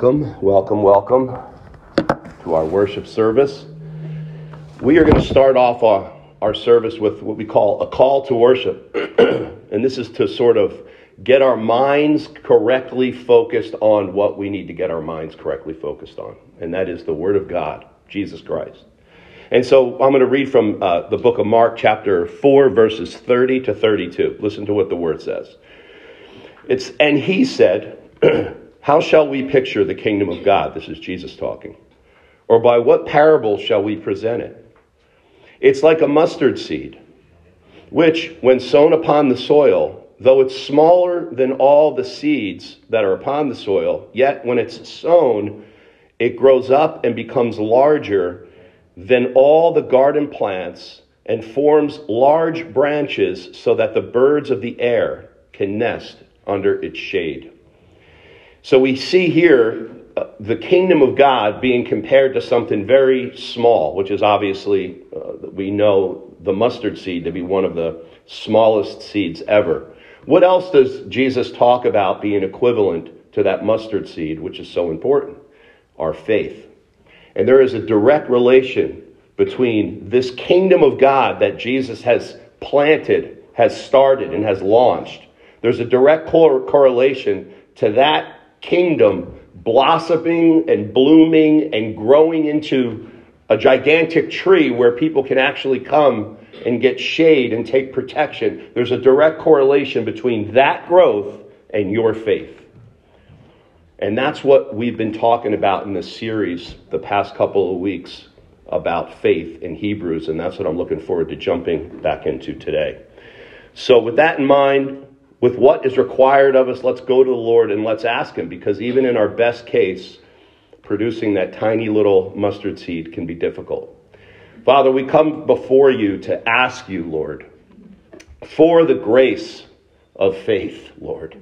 Welcome, welcome, welcome to our worship service. We are going to start off our, our service with what we call a call to worship. and this is to sort of get our minds correctly focused on what we need to get our minds correctly focused on, and that is the Word of God, Jesus Christ. And so I'm going to read from uh, the book of Mark, chapter 4, verses 30 to 32. Listen to what the word says. It's, and he said, How shall we picture the kingdom of God? This is Jesus talking. Or by what parable shall we present it? It's like a mustard seed, which, when sown upon the soil, though it's smaller than all the seeds that are upon the soil, yet when it's sown, it grows up and becomes larger than all the garden plants and forms large branches so that the birds of the air can nest under its shade. So we see here uh, the kingdom of God being compared to something very small, which is obviously, uh, we know the mustard seed to be one of the smallest seeds ever. What else does Jesus talk about being equivalent to that mustard seed, which is so important? Our faith. And there is a direct relation between this kingdom of God that Jesus has planted, has started, and has launched. There's a direct cor- correlation to that kingdom blossoming and blooming and growing into a gigantic tree where people can actually come and get shade and take protection. There's a direct correlation between that growth and your faith. And that's what we've been talking about in this series the past couple of weeks about faith in Hebrews, and that's what I'm looking forward to jumping back into today. So, with that in mind, with what is required of us, let's go to the Lord and let's ask Him, because even in our best case, producing that tiny little mustard seed can be difficult. Father, we come before you to ask you, Lord, for the grace of faith, Lord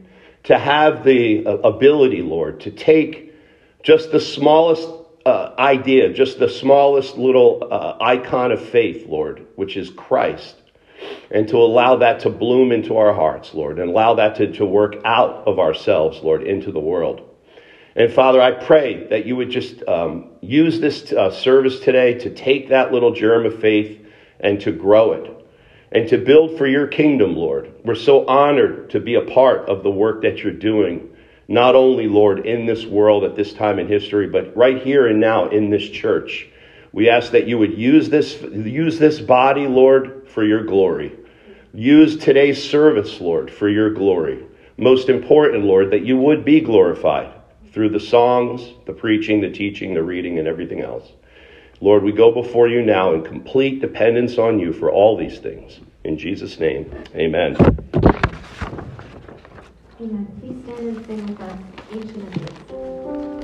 to have the uh, ability, Lord, to take just the smallest uh, idea, just the smallest little uh, icon of faith, Lord, which is Christ, and to allow that to bloom into our hearts, Lord, and allow that to, to work out of ourselves, Lord, into the world. And Father, I pray that you would just um, use this uh, service today to take that little germ of faith and to grow it and to build for your kingdom, Lord. We're so honored to be a part of the work that you're doing, not only, Lord, in this world at this time in history, but right here and now in this church. We ask that you would use this, use this body, Lord, for your glory. Use today's service, Lord, for your glory. Most important, Lord, that you would be glorified through the songs, the preaching, the teaching, the reading, and everything else. Lord, we go before you now in complete dependence on you for all these things. In Jesus' name, amen. Amen. Please stand and sing with us, ancient of days.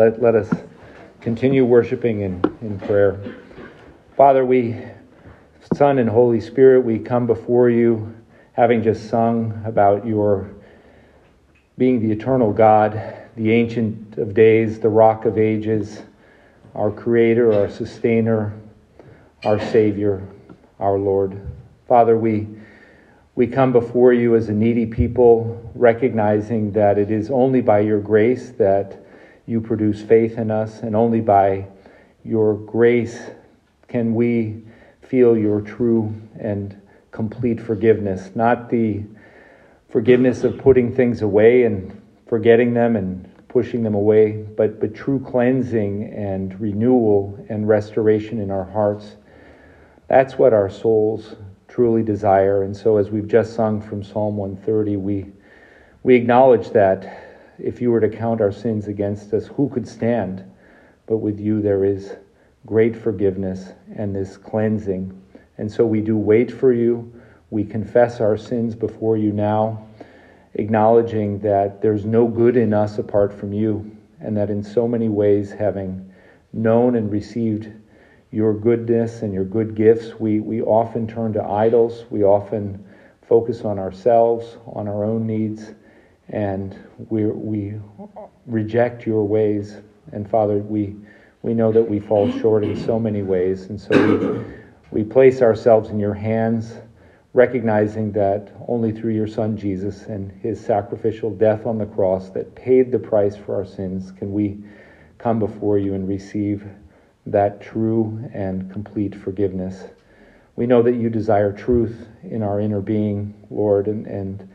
Let, let us continue worshiping in, in prayer. Father, we, Son and Holy Spirit, we come before you having just sung about your being the eternal God, the Ancient of Days, the Rock of Ages, our Creator, our Sustainer, our Savior, our Lord. Father, we, we come before you as a needy people, recognizing that it is only by your grace that you produce faith in us, and only by your grace can we feel your true and complete forgiveness, not the forgiveness of putting things away and forgetting them and pushing them away, but, but true cleansing and renewal and restoration in our hearts. That's what our souls truly desire. And so, as we've just sung from Psalm 130, we, we acknowledge that if you were to count our sins against us, who could stand? But with you, there is great forgiveness and this cleansing. And so, we do wait for you. We confess our sins before you now, acknowledging that there's no good in us apart from you, and that in so many ways, having known and received your goodness and your good gifts, we, we often turn to idols. We often focus on ourselves, on our own needs, and we, we reject your ways. And Father, we, we know that we fall short in so many ways. And so we, we place ourselves in your hands, recognizing that only through your Son Jesus and his sacrificial death on the cross that paid the price for our sins can we come before you and receive that true and complete forgiveness. We know that you desire truth in our inner being, Lord, and, and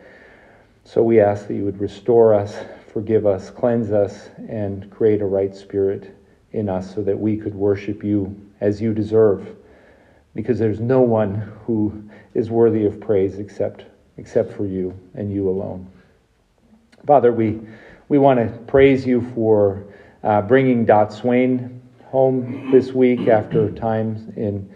so we ask that you would restore us, forgive us, cleanse us, and create a right spirit in us so that we could worship you as you deserve. Because there's no one who is worthy of praise except, except for you and you alone. Father, we, we want to praise you for uh, bringing Dot Swain home this week after time in,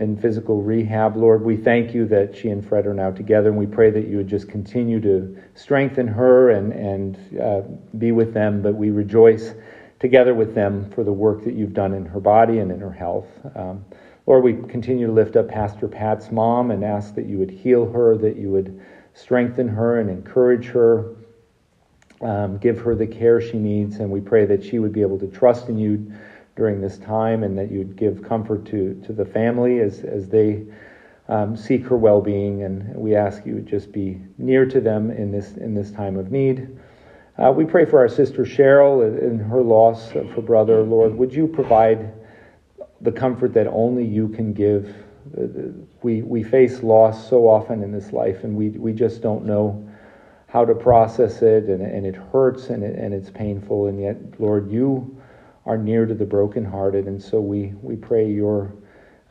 in physical rehab. Lord, we thank you that she and Fred are now together, and we pray that you would just continue to strengthen her and, and uh, be with them. But we rejoice together with them for the work that you've done in her body and in her health. Um, Lord, we continue to lift up Pastor Pat's mom and ask that you would heal her, that you would strengthen her and encourage her. Um, give her the care she needs, and we pray that she would be able to trust in you during this time and that you'd give comfort to, to the family as, as they um, seek her well being. And we ask you just be near to them in this, in this time of need. Uh, we pray for our sister Cheryl and her loss of her brother. Lord, would you provide the comfort that only you can give? We, we face loss so often in this life, and we, we just don't know how to process it, and, and it hurts and, it, and it's painful. And yet, Lord, you are near to the brokenhearted. And so we, we pray your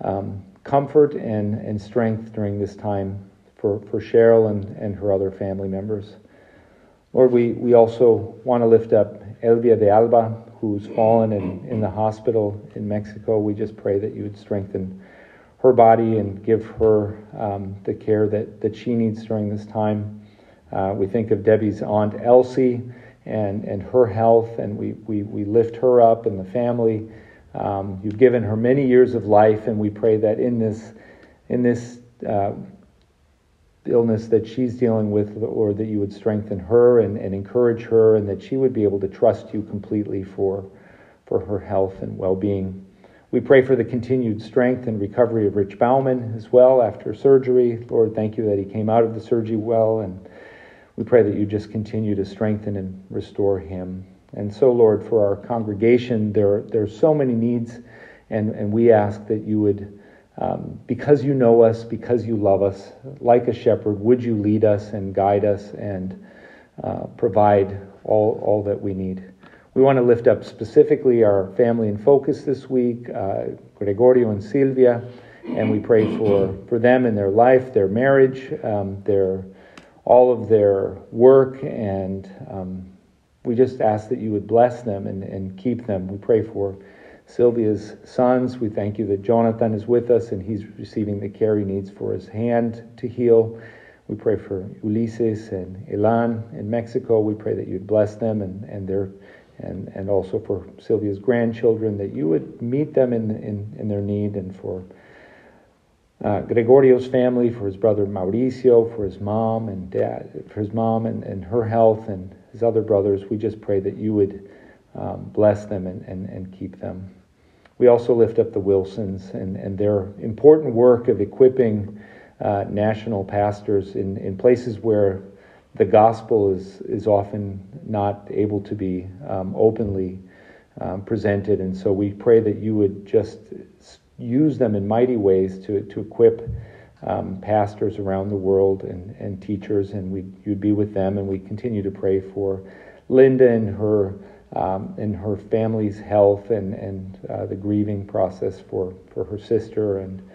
um, comfort and, and strength during this time for, for Cheryl and, and her other family members. Lord, we, we also want to lift up Elvia de Alba, who's fallen in, in the hospital in Mexico. We just pray that you would strengthen her body and give her um, the care that, that she needs during this time. Uh, we think of Debbie's aunt Elsie and, and her health, and we, we, we lift her up and the family. Um, you've given her many years of life, and we pray that in this, in this uh, illness that she's dealing with, or that you would strengthen her and, and encourage her, and that she would be able to trust you completely for, for her health and well being. We pray for the continued strength and recovery of Rich Bauman as well after surgery. Lord, thank you that he came out of the surgery well, and we pray that you just continue to strengthen and restore him. And so, Lord, for our congregation, there, there are so many needs, and, and we ask that you would um, because you know us, because you love us, like a shepherd, would you lead us and guide us and uh, provide all, all that we need? We want to lift up specifically our family in focus this week, uh, Gregorio and Silvia, And we pray for, for them and their life, their marriage, um, their, all of their work, and um, we just ask that you would bless them and, and keep them. We pray for Sylvia's sons. We thank you that Jonathan is with us and he's receiving the care he needs for his hand to heal. We pray for Ulises and Elan in Mexico. We pray that you'd bless them and, and their and, and also for Sylvia's grandchildren, that you would meet them in, in, in their need, and for uh, Gregorio's family, for his brother Mauricio, for his mom and dad, for his mom and, and her health, and his other brothers. We just pray that you would um, bless them and, and, and keep them. We also lift up the Wilsons and, and their important work of equipping uh, national pastors in, in places where the gospel is, is often not able to be um, openly um, presented. And so we pray that you would just use them in mighty ways to, to equip um, pastors around the world and, and teachers, and we, you'd be with them. And we continue to pray for Linda and her. Um, and her family's health and, and uh, the grieving process for, for her sister and,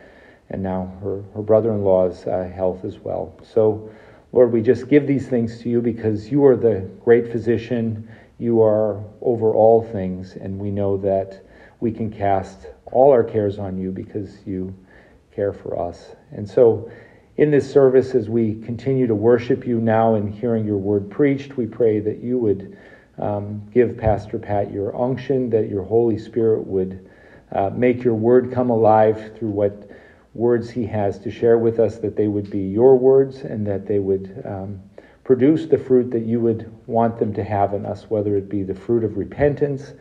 and now her, her brother in law's uh, health as well. So, Lord, we just give these things to you because you are the great physician. You are over all things, and we know that we can cast all our cares on you because you care for us. And so, in this service, as we continue to worship you now and hearing your word preached, we pray that you would um, give Pastor Pat your unction, that your Holy Spirit would uh, make your word come alive through what words he has to share with us, that they would be your words and that they would um, produce the fruit that you would want them to have in us, whether it be the fruit of repentance,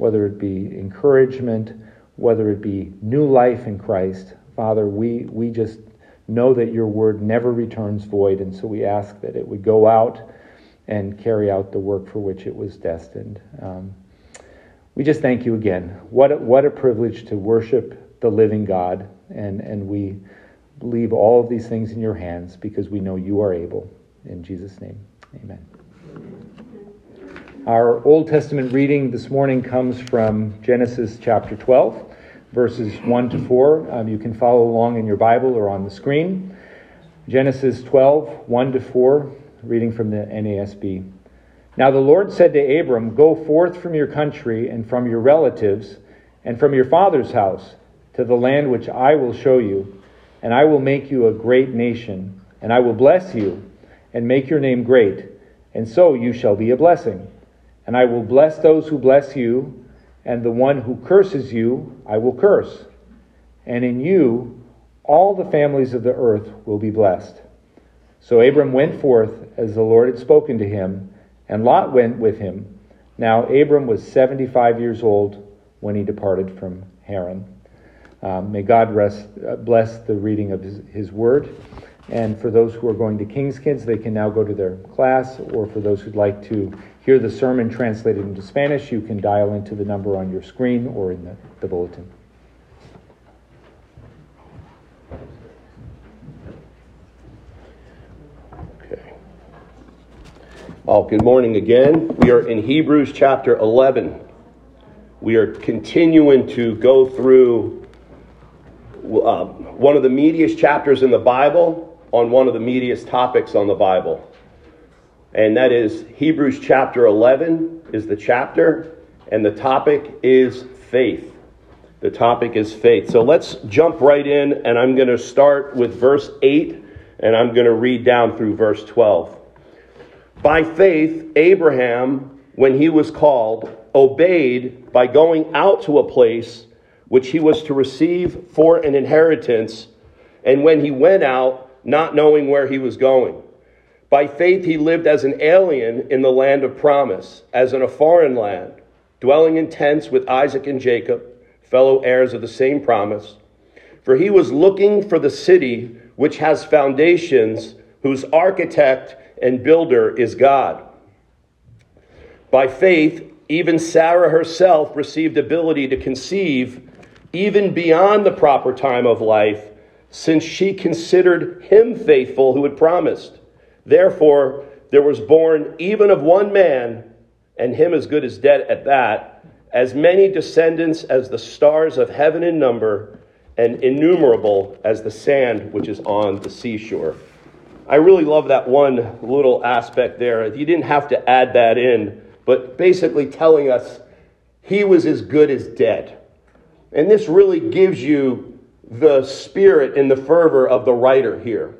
whether it be encouragement, whether it be new life in Christ. Father, we, we just know that your word never returns void, and so we ask that it would go out and carry out the work for which it was destined. Um, we just thank you again. What a, what a privilege to worship the living God and, and we leave all of these things in your hands because we know you are able. In Jesus' name, amen. Our Old Testament reading this morning comes from Genesis chapter 12, verses 1 to 4. Um, you can follow along in your Bible or on the screen. Genesis 12, 1 to 4, reading from the NASB. Now the Lord said to Abram, Go forth from your country and from your relatives and from your father's house to the land which I will show you, and I will make you a great nation, and I will bless you, and make your name great, and so you shall be a blessing. And I will bless those who bless you, and the one who curses you I will curse. And in you all the families of the earth will be blessed. So Abram went forth as the Lord had spoken to him, and Lot went with him. Now Abram was 75 years old when he departed from Haran. Um, may God rest, uh, bless the reading of his, his, word. And for those who are going to King's Kids, they can now go to their class. Or for those who'd like to hear the sermon translated into Spanish, you can dial into the number on your screen or in the, the bulletin. Okay. Well, good morning again. We are in Hebrews chapter 11. We are continuing to go through uh, one of the meatiest chapters in the Bible on one of the meatiest topics on the Bible. And that is Hebrews chapter 11 is the chapter, and the topic is faith. The topic is faith. So let's jump right in, and I'm going to start with verse 8, and I'm going to read down through verse 12. By faith, Abraham, when he was called, obeyed by going out to a place which he was to receive for an inheritance, and when he went out, not knowing where he was going. By faith, he lived as an alien in the land of promise, as in a foreign land, dwelling in tents with Isaac and Jacob, fellow heirs of the same promise. For he was looking for the city which has foundations, whose architect and builder is God. By faith, even Sarah herself received ability to conceive even beyond the proper time of life, since she considered him faithful who had promised. Therefore, there was born even of one man, and him as good as dead at that, as many descendants as the stars of heaven in number, and innumerable as the sand which is on the seashore. I really love that one little aspect there. You didn't have to add that in, but basically telling us he was as good as dead. And this really gives you the spirit and the fervor of the writer here.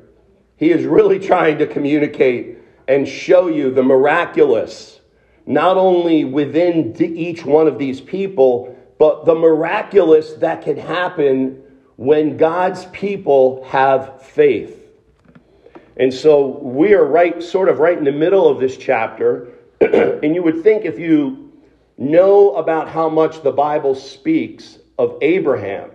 He is really trying to communicate and show you the miraculous, not only within each one of these people, but the miraculous that can happen when God's people have faith. And so we are right, sort of right in the middle of this chapter. and you would think if you know about how much the Bible speaks of Abraham,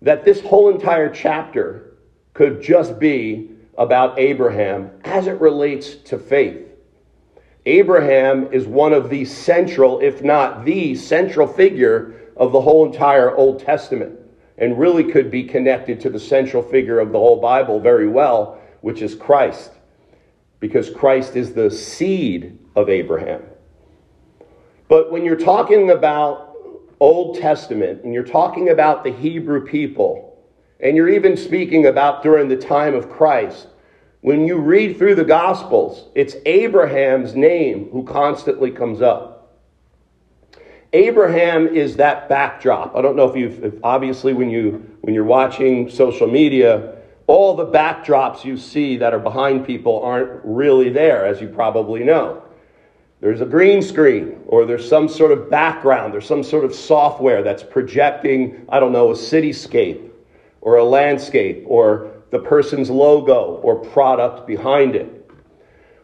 that this whole entire chapter could just be about Abraham as it relates to faith. Abraham is one of the central, if not the central figure of the whole entire Old Testament, and really could be connected to the central figure of the whole Bible very well, which is Christ, because Christ is the seed of Abraham. But when you're talking about Old Testament and you're talking about the Hebrew people, and you're even speaking about during the time of Christ. When you read through the Gospels, it's Abraham's name who constantly comes up. Abraham is that backdrop. I don't know if you've if obviously when you when you're watching social media, all the backdrops you see that are behind people aren't really there, as you probably know. There's a green screen, or there's some sort of background, there's some sort of software that's projecting, I don't know, a cityscape or a landscape or the person's logo or product behind it.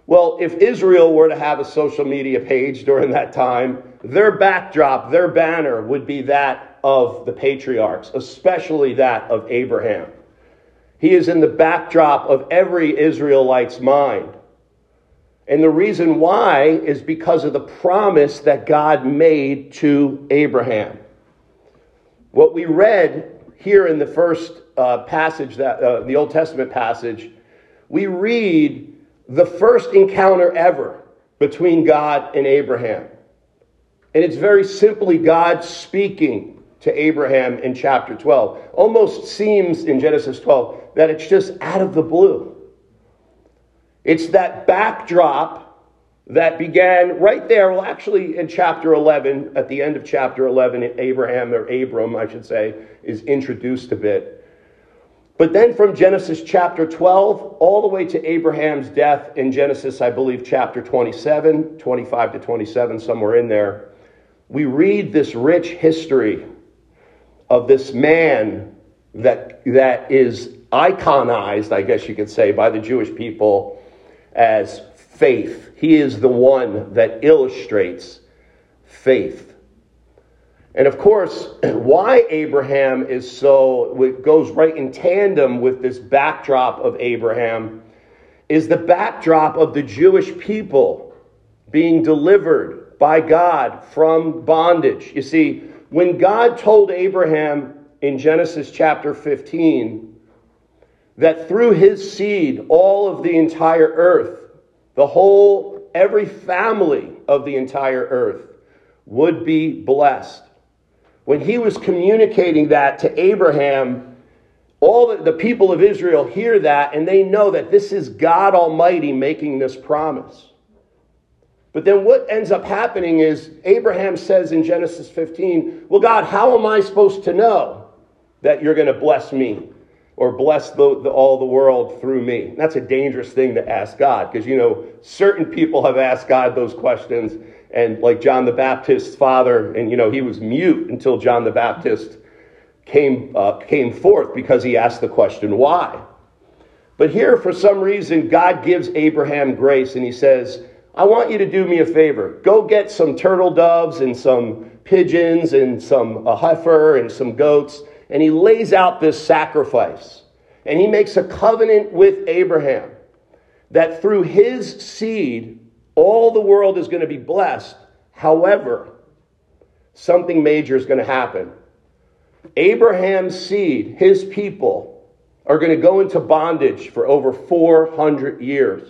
Well, if Israel were to have a social media page during that time, their backdrop, their banner would be that of the patriarchs, especially that of Abraham. He is in the backdrop of every Israelite's mind. And the reason why is because of the promise that God made to Abraham. What we read here in the first uh, passage, that uh, the Old Testament passage, we read the first encounter ever between God and Abraham. And it's very simply God speaking to Abraham in chapter 12. Almost seems in Genesis 12 that it's just out of the blue. It's that backdrop that began right there, well, actually in chapter 11, at the end of chapter 11, Abraham, or Abram, I should say, is introduced a bit. But then from Genesis chapter 12 all the way to Abraham's death in Genesis, I believe, chapter 27, 25 to 27, somewhere in there, we read this rich history of this man that, that is iconized, I guess you could say, by the Jewish people as faith. He is the one that illustrates faith. And of course, why Abraham is so, it goes right in tandem with this backdrop of Abraham, is the backdrop of the Jewish people being delivered by God from bondage. You see, when God told Abraham in Genesis chapter 15 that through his seed all of the entire earth the whole, every family of the entire earth would be blessed. When he was communicating that to Abraham, all the, the people of Israel hear that and they know that this is God Almighty making this promise. But then what ends up happening is Abraham says in Genesis 15, Well, God, how am I supposed to know that you're going to bless me? Or bless the, the, all the world through me? That's a dangerous thing to ask God because, you know, certain people have asked God those questions. And like John the Baptist's father, and, you know, he was mute until John the Baptist came, uh, came forth because he asked the question, why? But here, for some reason, God gives Abraham grace and he says, I want you to do me a favor. Go get some turtle doves and some pigeons and some a heifer and some goats and he lays out this sacrifice. And he makes a covenant with Abraham that through his seed, all the world is going to be blessed. However, something major is going to happen. Abraham's seed, his people, are going to go into bondage for over 400 years.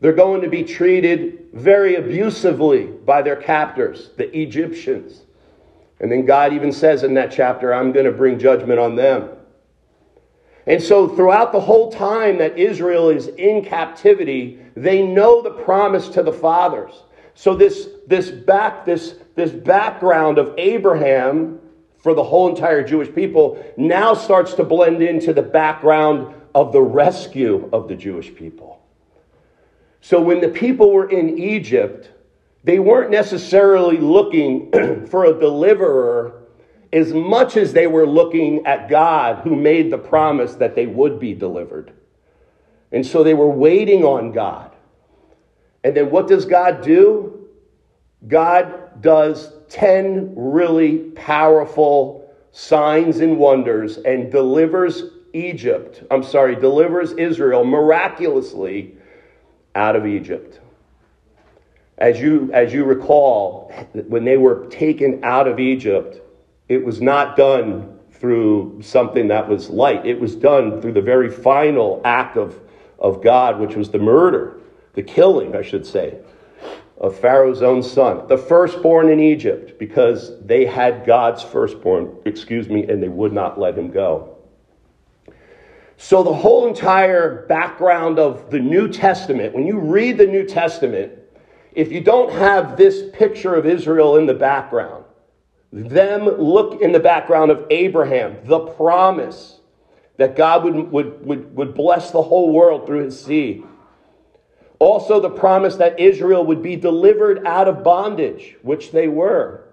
They're going to be treated very abusively by their captors, the Egyptians. And then God even says in that chapter, I'm going to bring judgment on them. And so, throughout the whole time that Israel is in captivity, they know the promise to the fathers. So, this, this, back, this, this background of Abraham for the whole entire Jewish people now starts to blend into the background of the rescue of the Jewish people. So, when the people were in Egypt, they weren't necessarily looking for a deliverer as much as they were looking at God who made the promise that they would be delivered. And so they were waiting on God. And then what does God do? God does 10 really powerful signs and wonders and delivers Egypt, I'm sorry, delivers Israel miraculously out of Egypt. As you, as you recall, when they were taken out of Egypt, it was not done through something that was light. It was done through the very final act of, of God, which was the murder, the killing, I should say, of Pharaoh's own son, the firstborn in Egypt, because they had God's firstborn, excuse me, and they would not let him go. So, the whole entire background of the New Testament, when you read the New Testament, if you don't have this picture of Israel in the background, them look in the background of Abraham, the promise that God would, would, would, would bless the whole world through his seed. Also, the promise that Israel would be delivered out of bondage, which they were.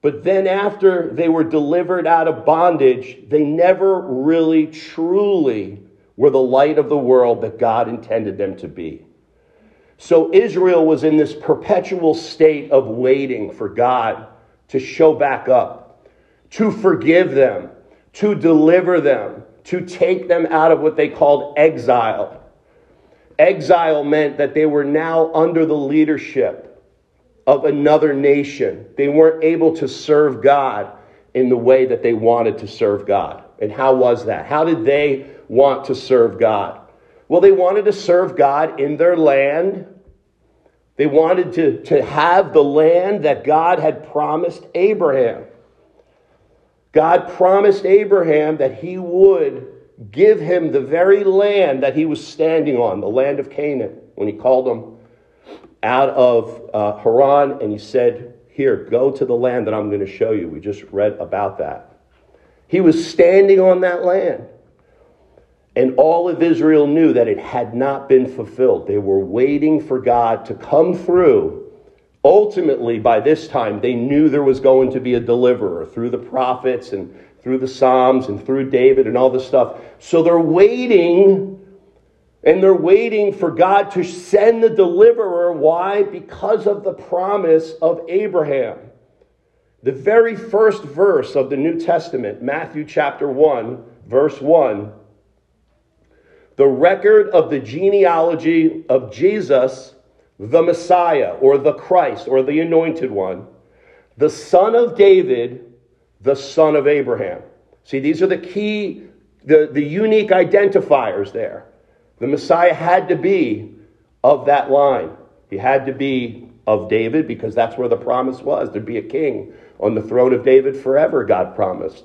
But then, after they were delivered out of bondage, they never really, truly were the light of the world that God intended them to be. So, Israel was in this perpetual state of waiting for God to show back up, to forgive them, to deliver them, to take them out of what they called exile. Exile meant that they were now under the leadership of another nation. They weren't able to serve God in the way that they wanted to serve God. And how was that? How did they want to serve God? Well, they wanted to serve God in their land they wanted to, to have the land that God had promised Abraham. God promised Abraham that he would give him the very land that he was standing on, the land of Canaan, when he called him out of uh, Haran and he said, Here, go to the land that I'm going to show you. We just read about that. He was standing on that land. And all of Israel knew that it had not been fulfilled. They were waiting for God to come through. Ultimately, by this time, they knew there was going to be a deliverer through the prophets and through the Psalms and through David and all this stuff. So they're waiting and they're waiting for God to send the deliverer. Why? Because of the promise of Abraham. The very first verse of the New Testament, Matthew chapter 1, verse 1 the record of the genealogy of Jesus, the Messiah, or the Christ, or the Anointed One, the son of David, the son of Abraham. See, these are the key, the, the unique identifiers there. The Messiah had to be of that line. He had to be of David because that's where the promise was. There'd be a king on the throne of David forever, God promised.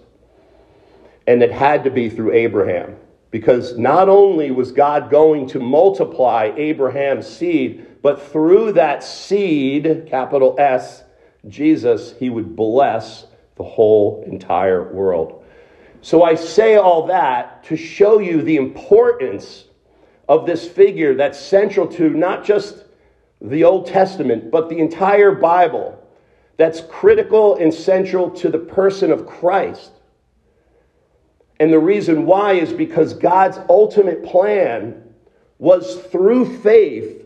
And it had to be through Abraham. Because not only was God going to multiply Abraham's seed, but through that seed, capital S, Jesus, he would bless the whole entire world. So I say all that to show you the importance of this figure that's central to not just the Old Testament, but the entire Bible, that's critical and central to the person of Christ. And the reason why is because God's ultimate plan was through faith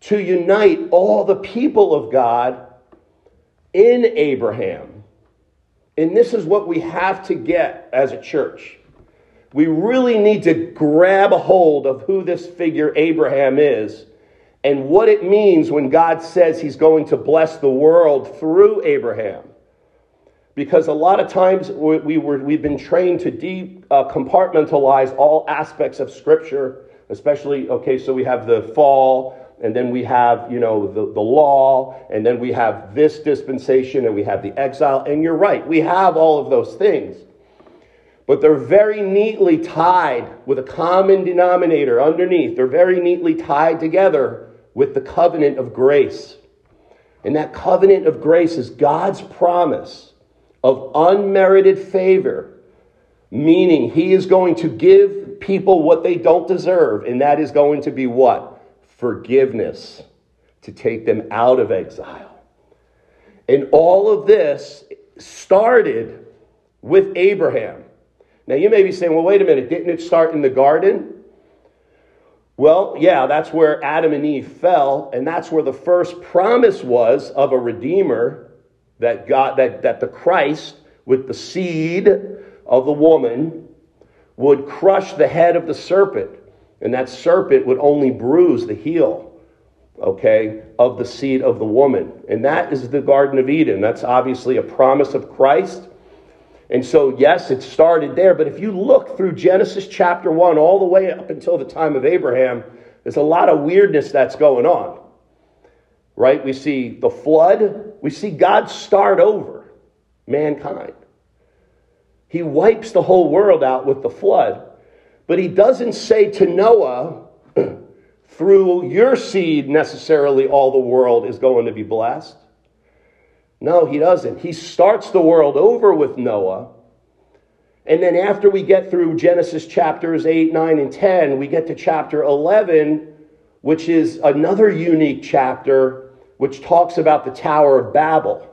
to unite all the people of God in Abraham. And this is what we have to get as a church. We really need to grab a hold of who this figure Abraham is and what it means when God says he's going to bless the world through Abraham because a lot of times we, we were, we've been trained to de uh, compartmentalize all aspects of Scripture, especially, okay, so we have the fall and then we have, you know, the, the law, and then we have this dispensation, and we have the exile. And you're right, we have all of those things. But they're very neatly tied with a common denominator underneath. They're very neatly tied together with the covenant of grace. And that covenant of grace is God's promise of unmerited favor, meaning He is going to give people what they don't deserve, and that is going to be what? Forgiveness to take them out of exile. And all of this started with Abraham. Now, you may be saying, well, wait a minute, didn't it start in the garden? Well, yeah, that's where Adam and Eve fell, and that's where the first promise was of a redeemer that God that, that the Christ with the seed of the woman would crush the head of the serpent, and that serpent would only bruise the heel, okay, of the seed of the woman. And that is the Garden of Eden. That's obviously a promise of Christ. And so, yes, it started there, but if you look through Genesis chapter 1 all the way up until the time of Abraham, there's a lot of weirdness that's going on. Right? We see the flood, we see God start over mankind. He wipes the whole world out with the flood, but he doesn't say to Noah, through your seed necessarily all the world is going to be blessed. No, he doesn't. He starts the world over with Noah. And then after we get through Genesis chapters 8, 9, and 10, we get to chapter 11, which is another unique chapter, which talks about the Tower of Babel.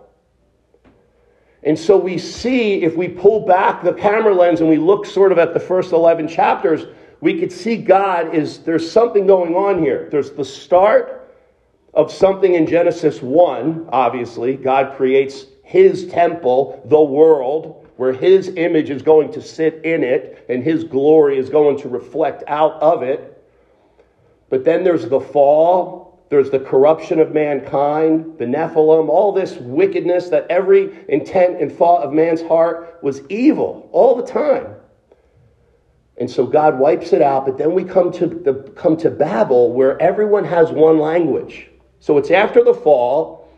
And so we see, if we pull back the camera lens and we look sort of at the first 11 chapters, we could see God is, there's something going on here. There's the start of something in Genesis 1, obviously. God creates his temple, the world, where his image is going to sit in it and his glory is going to reflect out of it. But then there's the fall, there's the corruption of mankind, the Nephilim, all this wickedness that every intent and thought of man's heart was evil all the time. And so God wipes it out, but then we come to, the, come to Babel where everyone has one language. So it's after the fall,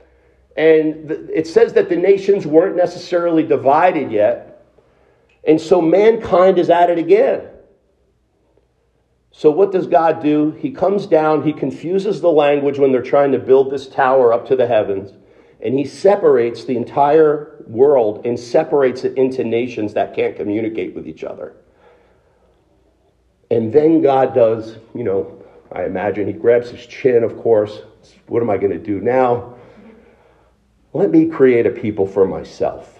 and it says that the nations weren't necessarily divided yet. And so mankind is at it again. So, what does God do? He comes down, he confuses the language when they're trying to build this tower up to the heavens, and he separates the entire world and separates it into nations that can't communicate with each other. And then God does, you know, I imagine he grabs his chin, of course, what am I going to do now? Let me create a people for myself.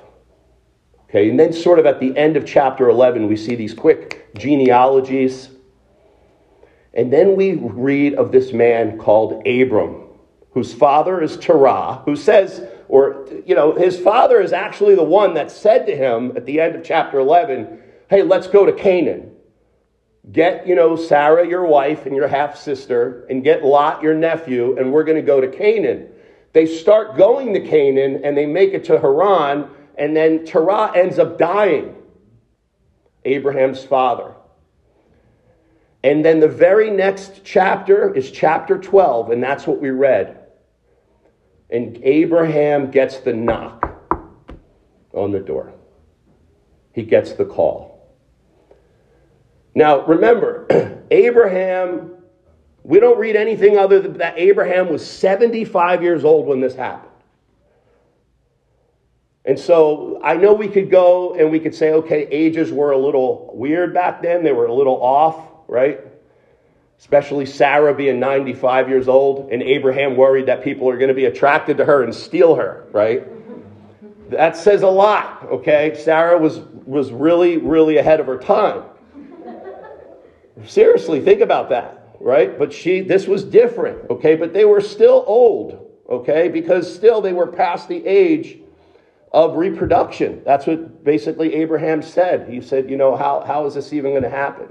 Okay, and then, sort of at the end of chapter 11, we see these quick genealogies. And then we read of this man called Abram, whose father is Terah, who says, or, you know, his father is actually the one that said to him at the end of chapter 11, hey, let's go to Canaan. Get, you know, Sarah, your wife, and your half sister, and get Lot, your nephew, and we're going to go to Canaan. They start going to Canaan and they make it to Haran, and then Terah ends up dying, Abraham's father. And then the very next chapter is chapter 12, and that's what we read. And Abraham gets the knock on the door, he gets the call. Now, remember, Abraham, we don't read anything other than that Abraham was 75 years old when this happened. And so I know we could go and we could say, okay, ages were a little weird back then. They were a little off, right? Especially Sarah being 95 years old and Abraham worried that people are going to be attracted to her and steal her, right? That says a lot, okay? Sarah was, was really, really ahead of her time. Seriously, think about that, right? But she, this was different, okay? But they were still old, okay? Because still they were past the age of reproduction. That's what basically Abraham said. He said, you know, how, how is this even going to happen?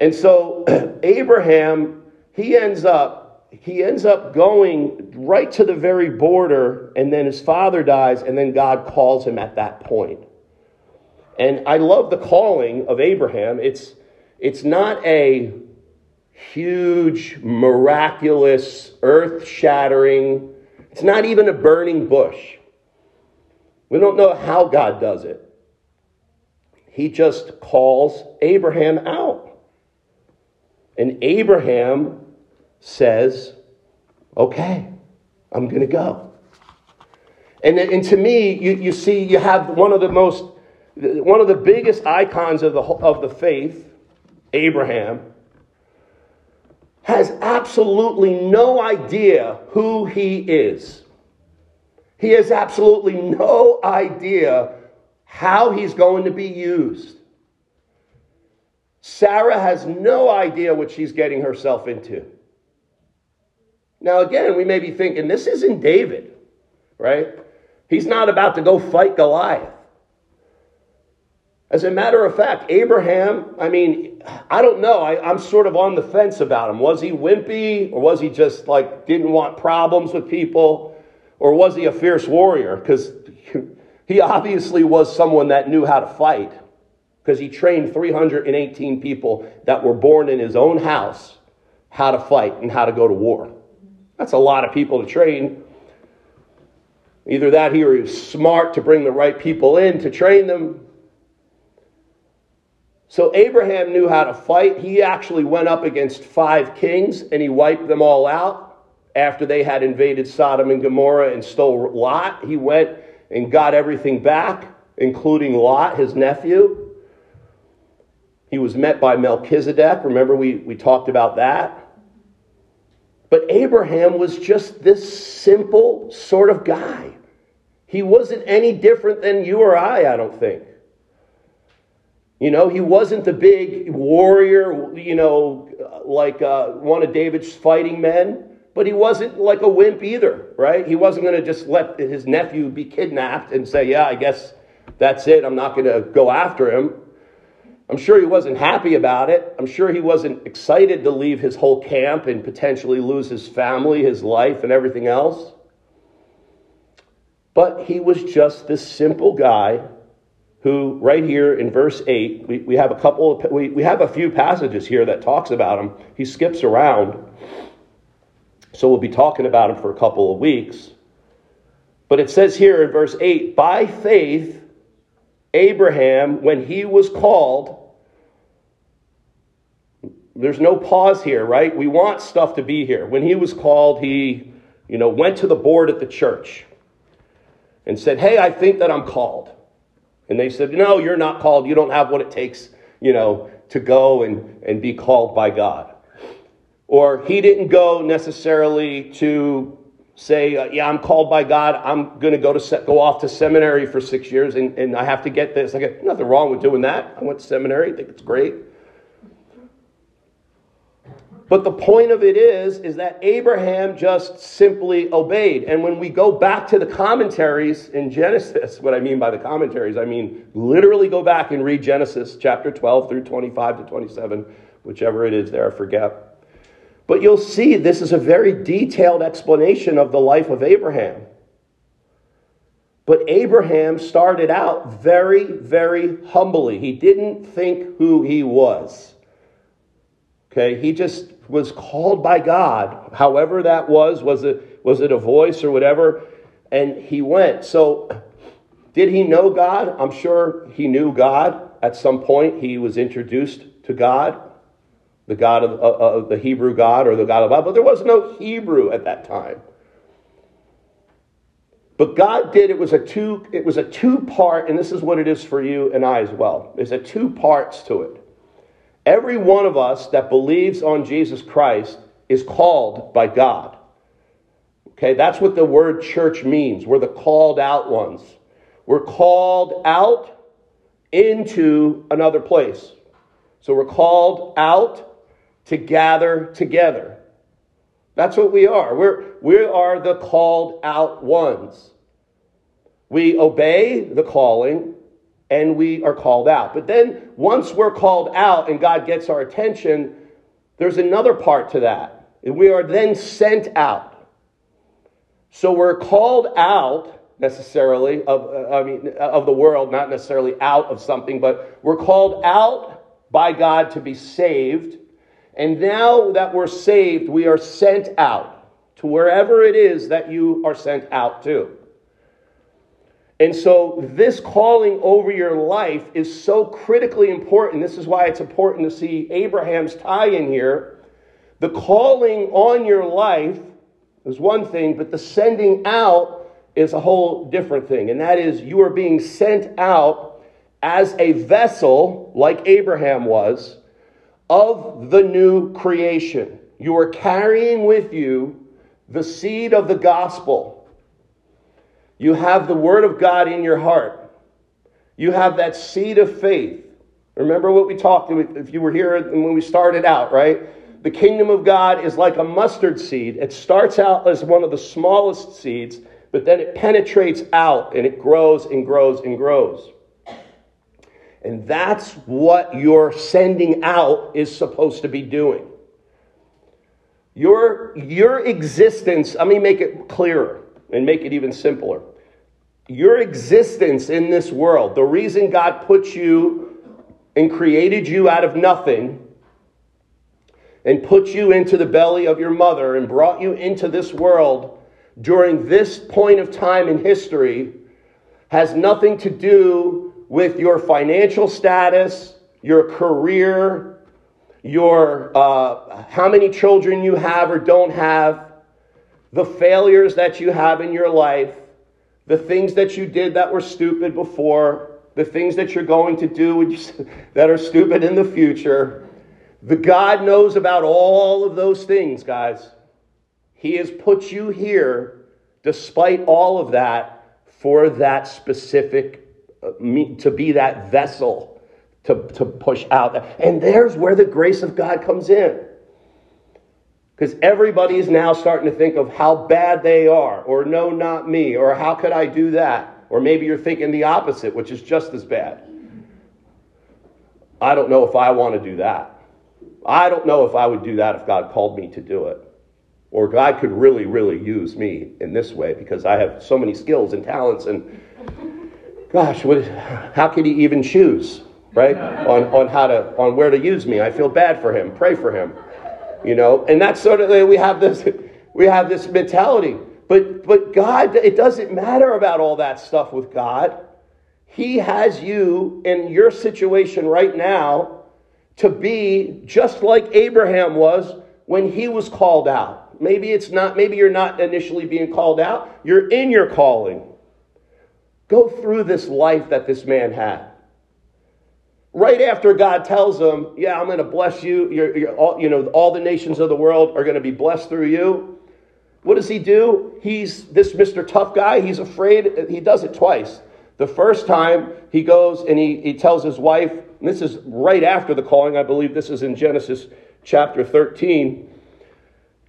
And so Abraham, he ends up he ends up going right to the very border and then his father dies and then God calls him at that point. And I love the calling of Abraham. It's it's not a huge, miraculous, earth shattering. It's not even a burning bush. We don't know how God does it. He just calls Abraham out. And Abraham says, Okay, I'm going to go. And, and to me, you, you see, you have one of the most, one of the biggest icons of the, of the faith, Abraham, has absolutely no idea who he is. He has absolutely no idea how he's going to be used. Sarah has no idea what she's getting herself into. Now, again, we may be thinking, this isn't David, right? He's not about to go fight Goliath. As a matter of fact, Abraham, I mean, I don't know. I, am sort of on the fence about him. Was he wimpy or was he just like didn't want problems with people? Or was he a fierce warrior? Because he obviously was someone that knew how to fight because he trained 318 people that were born in his own house how to fight and how to go to war. That's a lot of people to train. Either that, he was smart to bring the right people in to train them. So Abraham knew how to fight. He actually went up against five kings and he wiped them all out after they had invaded Sodom and Gomorrah and stole Lot. He went and got everything back, including Lot, his nephew. He was met by Melchizedek. Remember, we, we talked about that. But Abraham was just this simple sort of guy. He wasn't any different than you or I, I don't think. You know, he wasn't the big warrior, you know, like uh, one of David's fighting men, but he wasn't like a wimp either, right? He wasn't going to just let his nephew be kidnapped and say, yeah, I guess that's it. I'm not going to go after him. I'm sure he wasn't happy about it. I'm sure he wasn't excited to leave his whole camp and potentially lose his family, his life, and everything else. But he was just this simple guy who, right here in verse 8, we, we have a couple of, we, we have a few passages here that talks about him. He skips around. So we'll be talking about him for a couple of weeks. But it says here in verse 8, by faith, Abraham, when he was called, there's no pause here, right? We want stuff to be here. When he was called, he, you know, went to the board at the church and said, Hey, I think that I'm called. And they said, No, you're not called. You don't have what it takes, you know, to go and, and be called by God. Or he didn't go necessarily to say, uh, yeah, I'm called by God. I'm going to go to se- go off to seminary for six years, and, and I have to get this. I get nothing wrong with doing that. I went to seminary. I think it's great. But the point of it is, is that Abraham just simply obeyed. And when we go back to the commentaries in Genesis, what I mean by the commentaries, I mean literally go back and read Genesis chapter 12 through 25 to 27, whichever it is there, I forget. But you'll see this is a very detailed explanation of the life of Abraham. But Abraham started out very, very humbly. He didn't think who he was. Okay, he just was called by God, however that was. Was it, was it a voice or whatever? And he went. So, did he know God? I'm sure he knew God. At some point, he was introduced to God the God of, of, the Hebrew God or the God of the Bible. But there was no Hebrew at that time. But God did, it was a two, it was a two part, and this is what it is for you and I as well. There's a two parts to it. Every one of us that believes on Jesus Christ is called by God. Okay, that's what the word church means. We're the called out ones. We're called out into another place. So we're called out to gather together. That's what we are. We're, we are the called out ones. We obey the calling and we are called out. But then once we're called out and God gets our attention, there's another part to that. We are then sent out. So we're called out necessarily of uh, I mean of the world, not necessarily out of something, but we're called out by God to be saved And now that we're saved, we are sent out to wherever it is that you are sent out to. And so, this calling over your life is so critically important. This is why it's important to see Abraham's tie in here. The calling on your life is one thing, but the sending out is a whole different thing. And that is, you are being sent out as a vessel, like Abraham was, of the new creation. You are carrying with you the seed of the gospel you have the Word of God in your heart. You have that seed of faith. Remember what we talked if you were here when we started out, right? The kingdom of God is like a mustard seed. It starts out as one of the smallest seeds, but then it penetrates out and it grows and grows and grows. And that's what your sending out is supposed to be doing. Your, your existence, let me make it clearer and make it even simpler. Your existence in this world, the reason God put you and created you out of nothing and put you into the belly of your mother and brought you into this world during this point of time in history has nothing to do with your financial status, your career, your uh, how many children you have or don't have, the failures that you have in your life, the things that you did that were stupid before, the things that you're going to do that are stupid in the future. The God knows about all of those things, guys. He has put you here, despite all of that, for that specific, uh, to be that vessel to, to push out. And there's where the grace of God comes in. Because everybody is now starting to think of how bad they are, or no, not me, or how could I do that? Or maybe you're thinking the opposite, which is just as bad. I don't know if I want to do that. I don't know if I would do that if God called me to do it. Or God could really, really use me in this way because I have so many skills and talents and gosh, what, how could he even choose, right? On, on how to on where to use me. I feel bad for him. Pray for him. You know? And that's sort of we have this we have this mentality. But but god it doesn't matter about all that stuff with god. He has you in your situation right now to be just like abraham was when he was called out. Maybe it's not maybe you're not initially being called out. You're in your calling go through this life that this man had right after God tells him, "Yeah, I'm going to bless you. You're, you're all, you know, all the nations of the world are going to be blessed through you." What does he do? He's this Mr. Tough guy. He's afraid. He does it twice. The first time he goes and he, he tells his wife, this is right after the calling. I believe this is in Genesis chapter 13.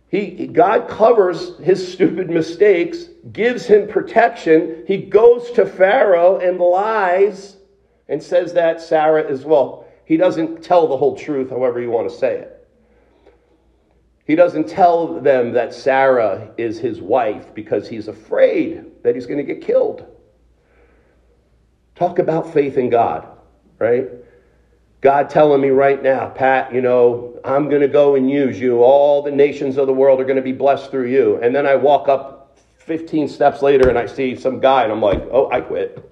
He, God covers his stupid mistakes, gives him protection. He goes to Pharaoh and lies and says that Sarah as well. He doesn't tell the whole truth, however you want to say it. He doesn't tell them that Sarah is his wife because he's afraid that he's going to get killed. Talk about faith in God, right? God telling me right now, Pat, you know, I'm going to go and use you. All the nations of the world are going to be blessed through you. And then I walk up 15 steps later and I see some guy and I'm like, oh, I quit.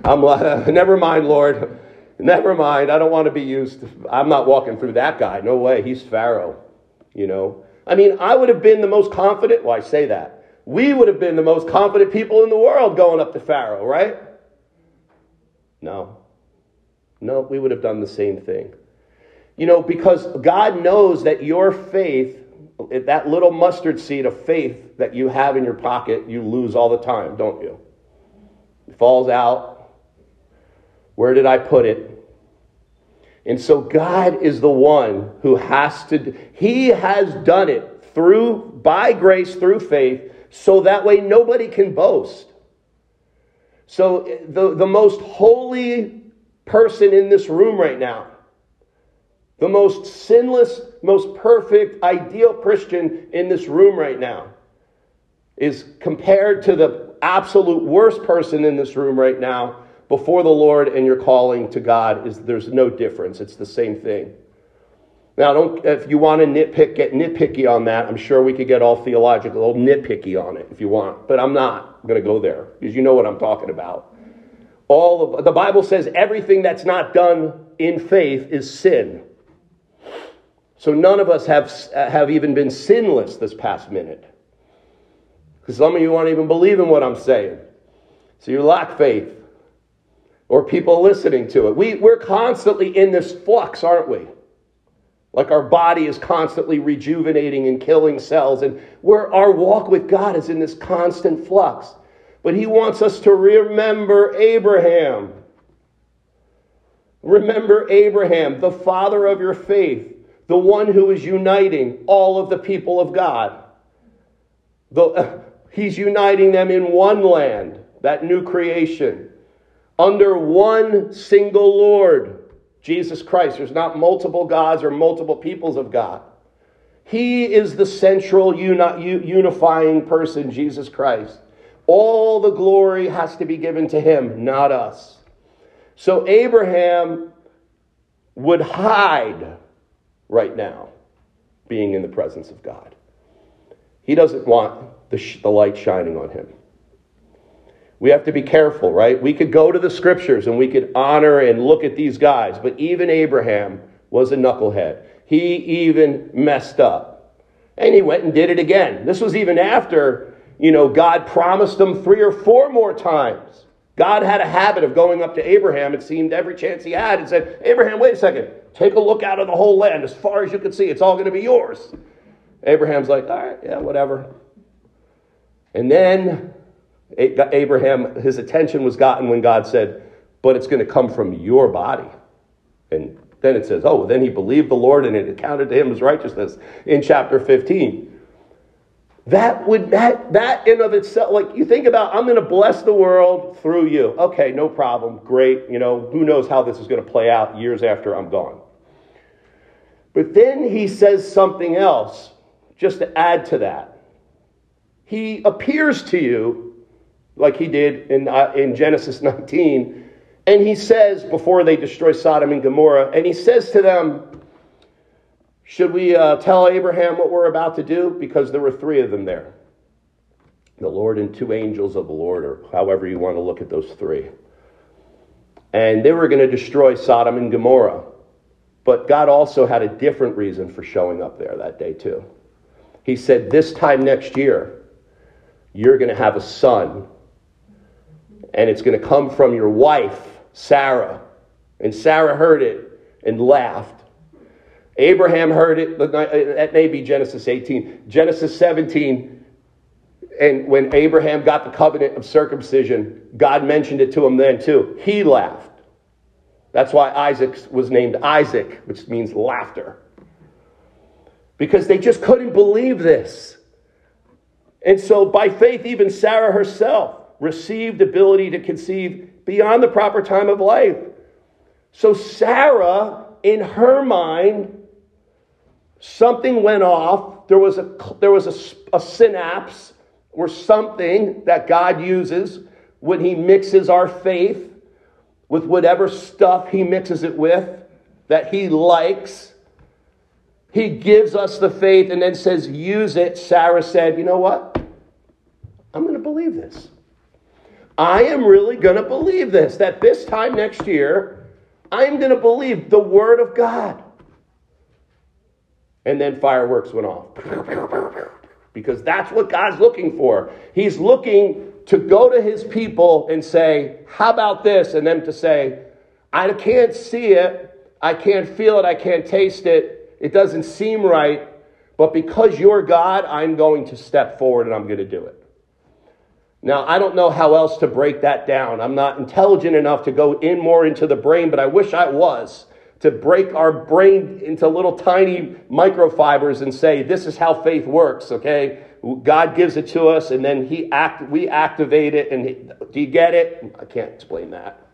I'm like, never mind, Lord. Never mind. I don't want to be used. I'm not walking through that guy. No way. He's Pharaoh. You know? I mean, I would have been the most confident. Well, I say that. We would have been the most confident people in the world going up to Pharaoh, right? No. No, we would have done the same thing. You know, because God knows that your faith that little mustard seed of faith that you have in your pocket, you lose all the time, don't you? It falls out. Where did I put it? And so God is the one who has to, He has done it through, by grace, through faith, so that way nobody can boast. So eh, the, the most holy person in this room right now the most sinless, most perfect, ideal Christian in this room right now is compared to the absolute worst person in this room right now before the Lord and your calling to God is there's no difference. It's the same thing. Now, don't, if you want to nitpick, get nitpicky on that. I'm sure we could get all theological, nitpicky on it if you want, but I'm not going to go there because you know what I'm talking about. All of the Bible says everything that's not done in faith is sin. So none of us have have even been sinless this past minute. Because some of you aren't even believing what I'm saying. So you lack faith. Or people listening to it. We, we're constantly in this flux, aren't we? Like our body is constantly rejuvenating and killing cells, and where our walk with God is in this constant flux. But He wants us to remember Abraham. Remember Abraham, the father of your faith, the one who is uniting all of the people of God. The, uh, he's uniting them in one land, that new creation, under one single Lord. Jesus Christ. There's not multiple gods or multiple peoples of God. He is the central uni- unifying person, Jesus Christ. All the glory has to be given to him, not us. So Abraham would hide right now, being in the presence of God. He doesn't want the, sh- the light shining on him. We have to be careful, right? We could go to the scriptures and we could honor and look at these guys, but even Abraham was a knucklehead. He even messed up. And he went and did it again. This was even after, you know, God promised them three or four more times. God had a habit of going up to Abraham, it seemed, every chance he had, and said, Abraham, wait a second. Take a look out of the whole land. As far as you can see, it's all going to be yours. Abraham's like, all right, yeah, whatever. And then Abraham, his attention was gotten when God said, But it's going to come from your body. And then it says, Oh, then he believed the Lord and it accounted to him as righteousness in chapter 15. That would that that in of itself, like you think about, I'm going to bless the world through you. Okay, no problem, great. You know, who knows how this is going to play out years after I'm gone. But then he says something else, just to add to that. He appears to you like he did in, uh, in Genesis 19. And he says, before they destroy Sodom and Gomorrah, and he says to them, Should we uh, tell Abraham what we're about to do? Because there were three of them there the Lord and two angels of the Lord, or however you want to look at those three. And they were going to destroy Sodom and Gomorrah. But God also had a different reason for showing up there that day, too. He said, This time next year, you're going to have a son and it's going to come from your wife, Sarah. And Sarah heard it and laughed. Abraham heard it, uh, that may be Genesis 18. Genesis 17, and when Abraham got the covenant of circumcision, God mentioned it to him then too. He laughed. That's why Isaac was named Isaac, which means laughter. Because they just couldn't believe this. And so, by faith, even Sarah herself received ability to conceive beyond the proper time of life. So Sarah, in her mind, something went off. There was a there was a, a synapse or something that God uses when He mixes our faith with whatever stuff He mixes it with that He likes. He gives us the faith and then says, use it. Sarah said, you know what? I'm going to believe this. I am really going to believe this, that this time next year, I'm going to believe the Word of God. And then fireworks went off. Because that's what God's looking for. He's looking to go to his people and say, How about this? And them to say, I can't see it, I can't feel it, I can't taste it, it doesn't seem right, but because you're God, I'm going to step forward and I'm going to do it. Now, I don't know how else to break that down. I'm not intelligent enough to go in more into the brain, but I wish I was to break our brain into little tiny microfibers and say, this is how faith works, okay? God gives it to us and then he act, we activate it. And he, do you get it? I can't explain that.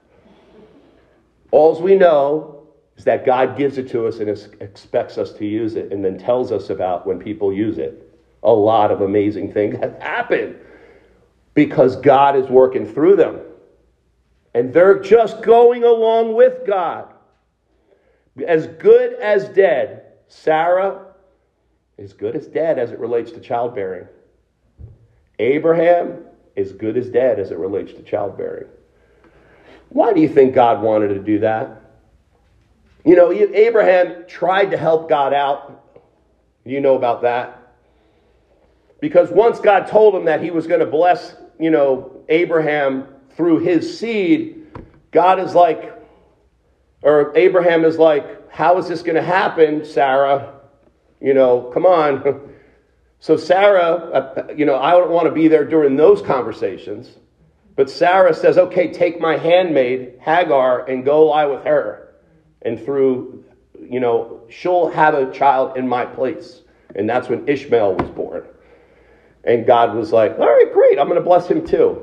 All we know is that God gives it to us and expects us to use it and then tells us about when people use it. A lot of amazing things have happened because God is working through them. And they're just going along with God. As good as dead, Sarah is good as dead as it relates to childbearing. Abraham is good as dead as it relates to childbearing. Why do you think God wanted to do that? You know, Abraham tried to help God out. You know about that. Because once God told him that he was going to bless, you know, Abraham through his seed, God is like, or Abraham is like, how is this going to happen, Sarah? You know, come on. So Sarah, uh, you know, I don't want to be there during those conversations. But Sarah says, okay, take my handmaid, Hagar, and go lie with her. And through, you know, she'll have a child in my place. And that's when Ishmael was born. And God was like, all right, great, I'm going to bless him too.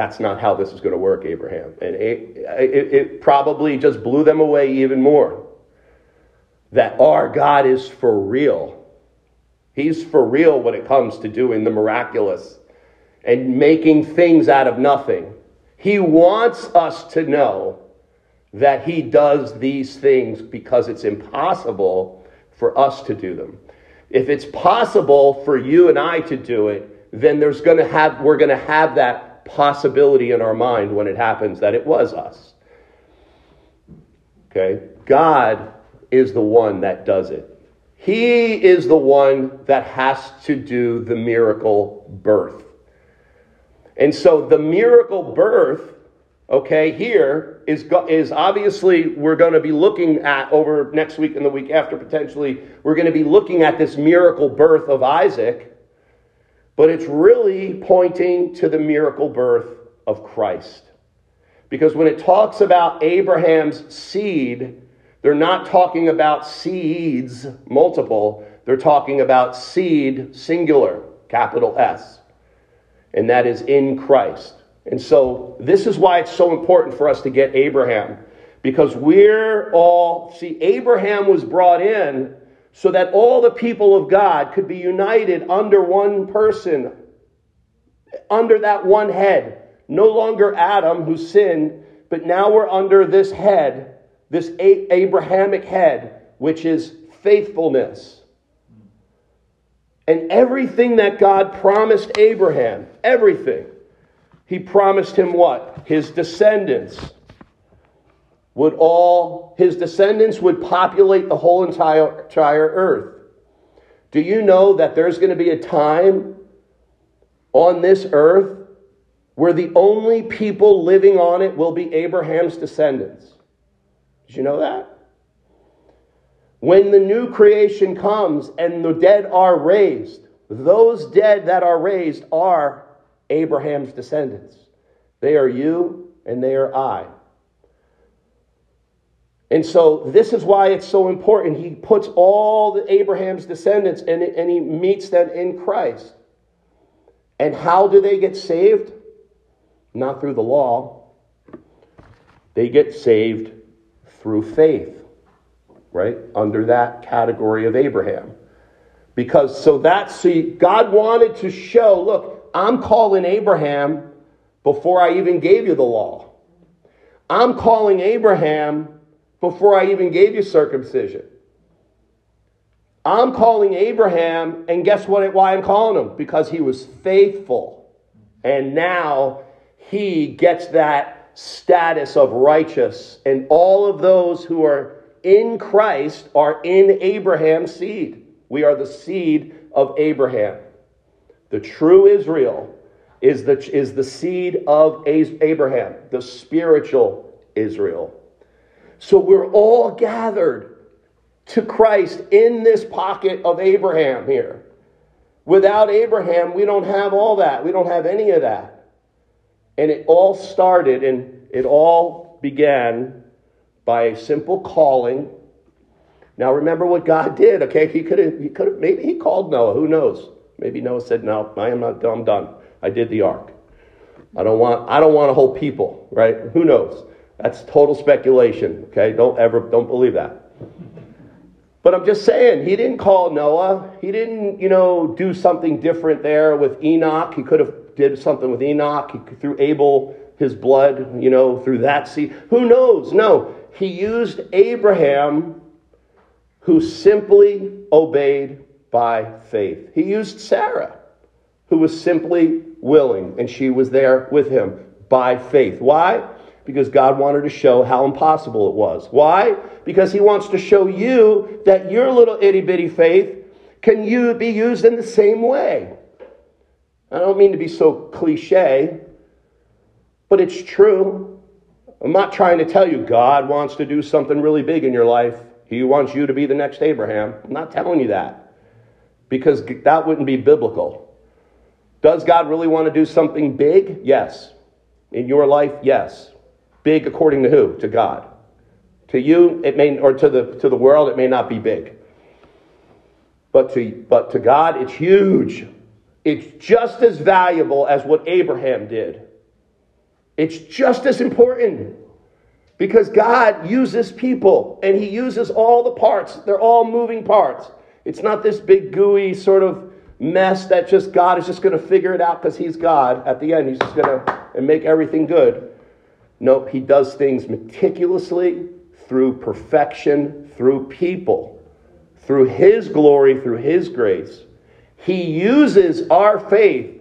That's not how this is going to work, Abraham. And it, it, it probably just blew them away even more. That our God is for real He's for real when it comes to doing the miraculous and making things out of nothing. He wants us to know that He does these things because it's impossible for us to do them. If it's possible for you and I to do it, then there's going to have we're going to have that possibility in our mind when it happens that it was us. Okay? God is the one that does it. He is the one that has to do the miracle birth. And so the miracle birth, okay, here is, is obviously we're going to be looking at over next week and the week after potentially, we're going to be looking at this miracle birth of Isaac, but it's really pointing to the miracle birth of Christ. Because when it talks about Abraham's seed, they're not talking about seeds, multiple. They're talking about seed, singular, capital S. And that is in Christ. And so this is why it's so important for us to get Abraham. Because we're all, see, Abraham was brought in so that all the people of God could be united under one person, under that one head. No longer Adam who sinned, but now we're under this head this Abrahamic head, which is faithfulness. And everything that God promised Abraham, everything, he promised him what? His descendants would all, his descendants would populate the whole entire, entire earth. Do you know that there's going to be a time on this earth where the only people living on it will be Abraham's descendants? Did you know that? When the new creation comes and the dead are raised, those dead that are raised are Abraham's descendants. They are you and they are I. And so this is why it's so important. He puts all the Abraham's descendants and, and he meets them in Christ. And how do they get saved? Not through the law. They get saved through faith, right? Under that category of Abraham. Because so that, see, God wanted to show look, I'm calling Abraham before I even gave you the law. I'm calling Abraham before I even gave you circumcision. I'm calling Abraham, and guess what? Why I'm calling him? Because he was faithful. And now he gets that status of righteous, and all of those who are in Christ are in Abraham's seed. We are the seed of Abraham. The true Israel is the, is the seed of Abraham, the spiritual Israel. So we're all gathered to Christ in this pocket of Abraham here. Without Abraham, we don't have all that. We don't have any of that. And it all started and it all began by a simple calling. Now remember what God did, okay? He could have, he could have, maybe he called Noah, who knows? Maybe Noah said, No, I am not I'm done. I did the ark. I don't want I don't want a whole people, right? Who knows? That's total speculation. Okay? Don't ever don't believe that. But I'm just saying, he didn't call Noah. He didn't, you know, do something different there with Enoch. He could have did something with Enoch, he, through Abel, his blood, you know, through that seed. Who knows? No, he used Abraham who simply obeyed by faith. He used Sarah, who was simply willing, and she was there with him by faith. Why? Because God wanted to show how impossible it was. Why? Because He wants to show you that your little itty bitty faith can you be used in the same way. I don't mean to be so cliche, but it's true. I'm not trying to tell you God wants to do something really big in your life. He wants you to be the next Abraham. I'm not telling you that because that wouldn't be biblical. Does God really want to do something big? Yes. In your life, yes. Big according to who? To God. To you, it may, or to the to the world, it may not be big. But to but to God, it's huge. It's just as valuable as what Abraham did. It's just as important because God uses people and He uses all the parts. They're all moving parts. It's not this big gooey sort of mess that just God is just going to figure it out because He's God. At the end, He's just going to and make everything good. Nope, He does things meticulously through perfection, through people, through His glory, through His grace. He uses our faith,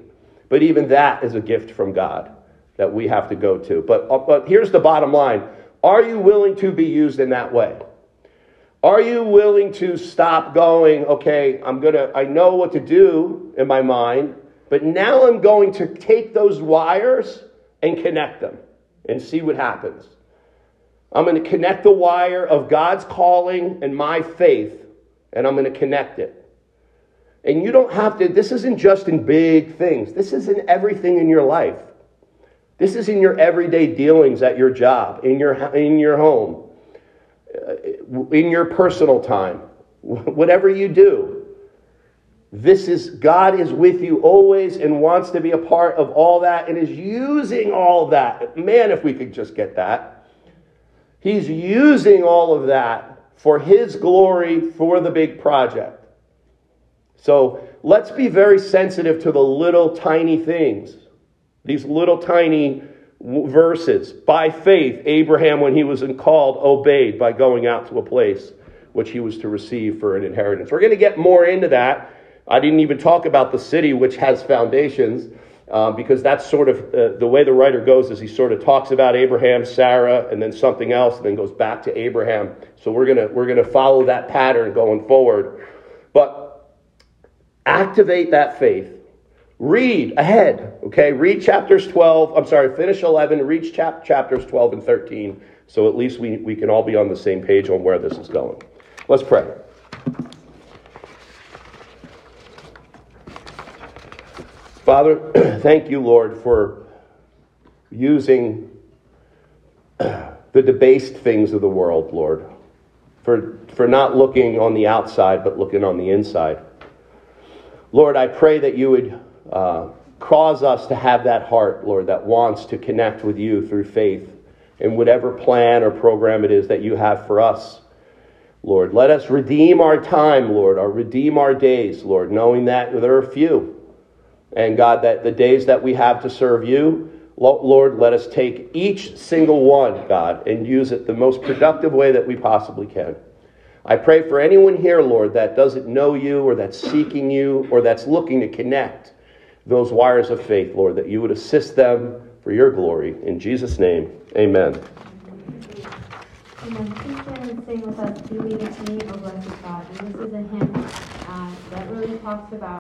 but even that is a gift from God that we have to go to. But, uh, but here's the bottom line Are you willing to be used in that way? Are you willing to stop going, okay, I'm going to, I know what to do in my mind, but now I'm going to take those wires and connect them and see what happens. I'm going to connect the wire of God's calling and my faith, and I'm going to connect it. And you don't have to, this isn't just in big things, this is in everything in your life. This is in your everyday dealings at your job, in your, in your home, uh, in your personal time, whatever you do. This is God is with you always and wants to be a part of all that and is using all that. Man, if we could just get that. He's using all of that for his glory for the big project. So let's be very sensitive to the little tiny things, these little tiny verses. By faith, Abraham, when he was called, obeyed by going out to a place which he was to receive for an inheritance. We're going to get more into that. I didn't even talk about the city, which has foundations. Um, because that's sort of uh, the way the writer goes is he sort of talks about Abraham, Sarah, and then something else, and then goes back to Abraham. So we're gonna we're gonna follow that pattern going forward. But activate that faith. Read ahead, okay? Read chapters 12. I'm sorry, finish 11. Read chap- chapters 12 and 13. So at least we, we can all be on the same page on where this is going. Let's pray. Father, thank you, Lord, for using the debased things of the world, Lord, for, for not looking on the outside, but looking on the inside. Lord, I pray that you would uh, cause us to have that heart, Lord, that wants to connect with you through faith in whatever plan or program it is that you have for us. Lord, let us redeem our time, Lord, or redeem our days, Lord, knowing that there are few. And God, that the days that we have to serve you, Lord, let us take each single one, God, and use it the most productive way that we possibly can. I pray for anyone here, Lord, that doesn't know you or that's seeking you or that's looking to connect those wires of faith, Lord, that you would assist them for your glory. In Jesus' name, amen. Amen. Please stand and sing with us, Do O Blessed God. This is a hymn uh, that really talks about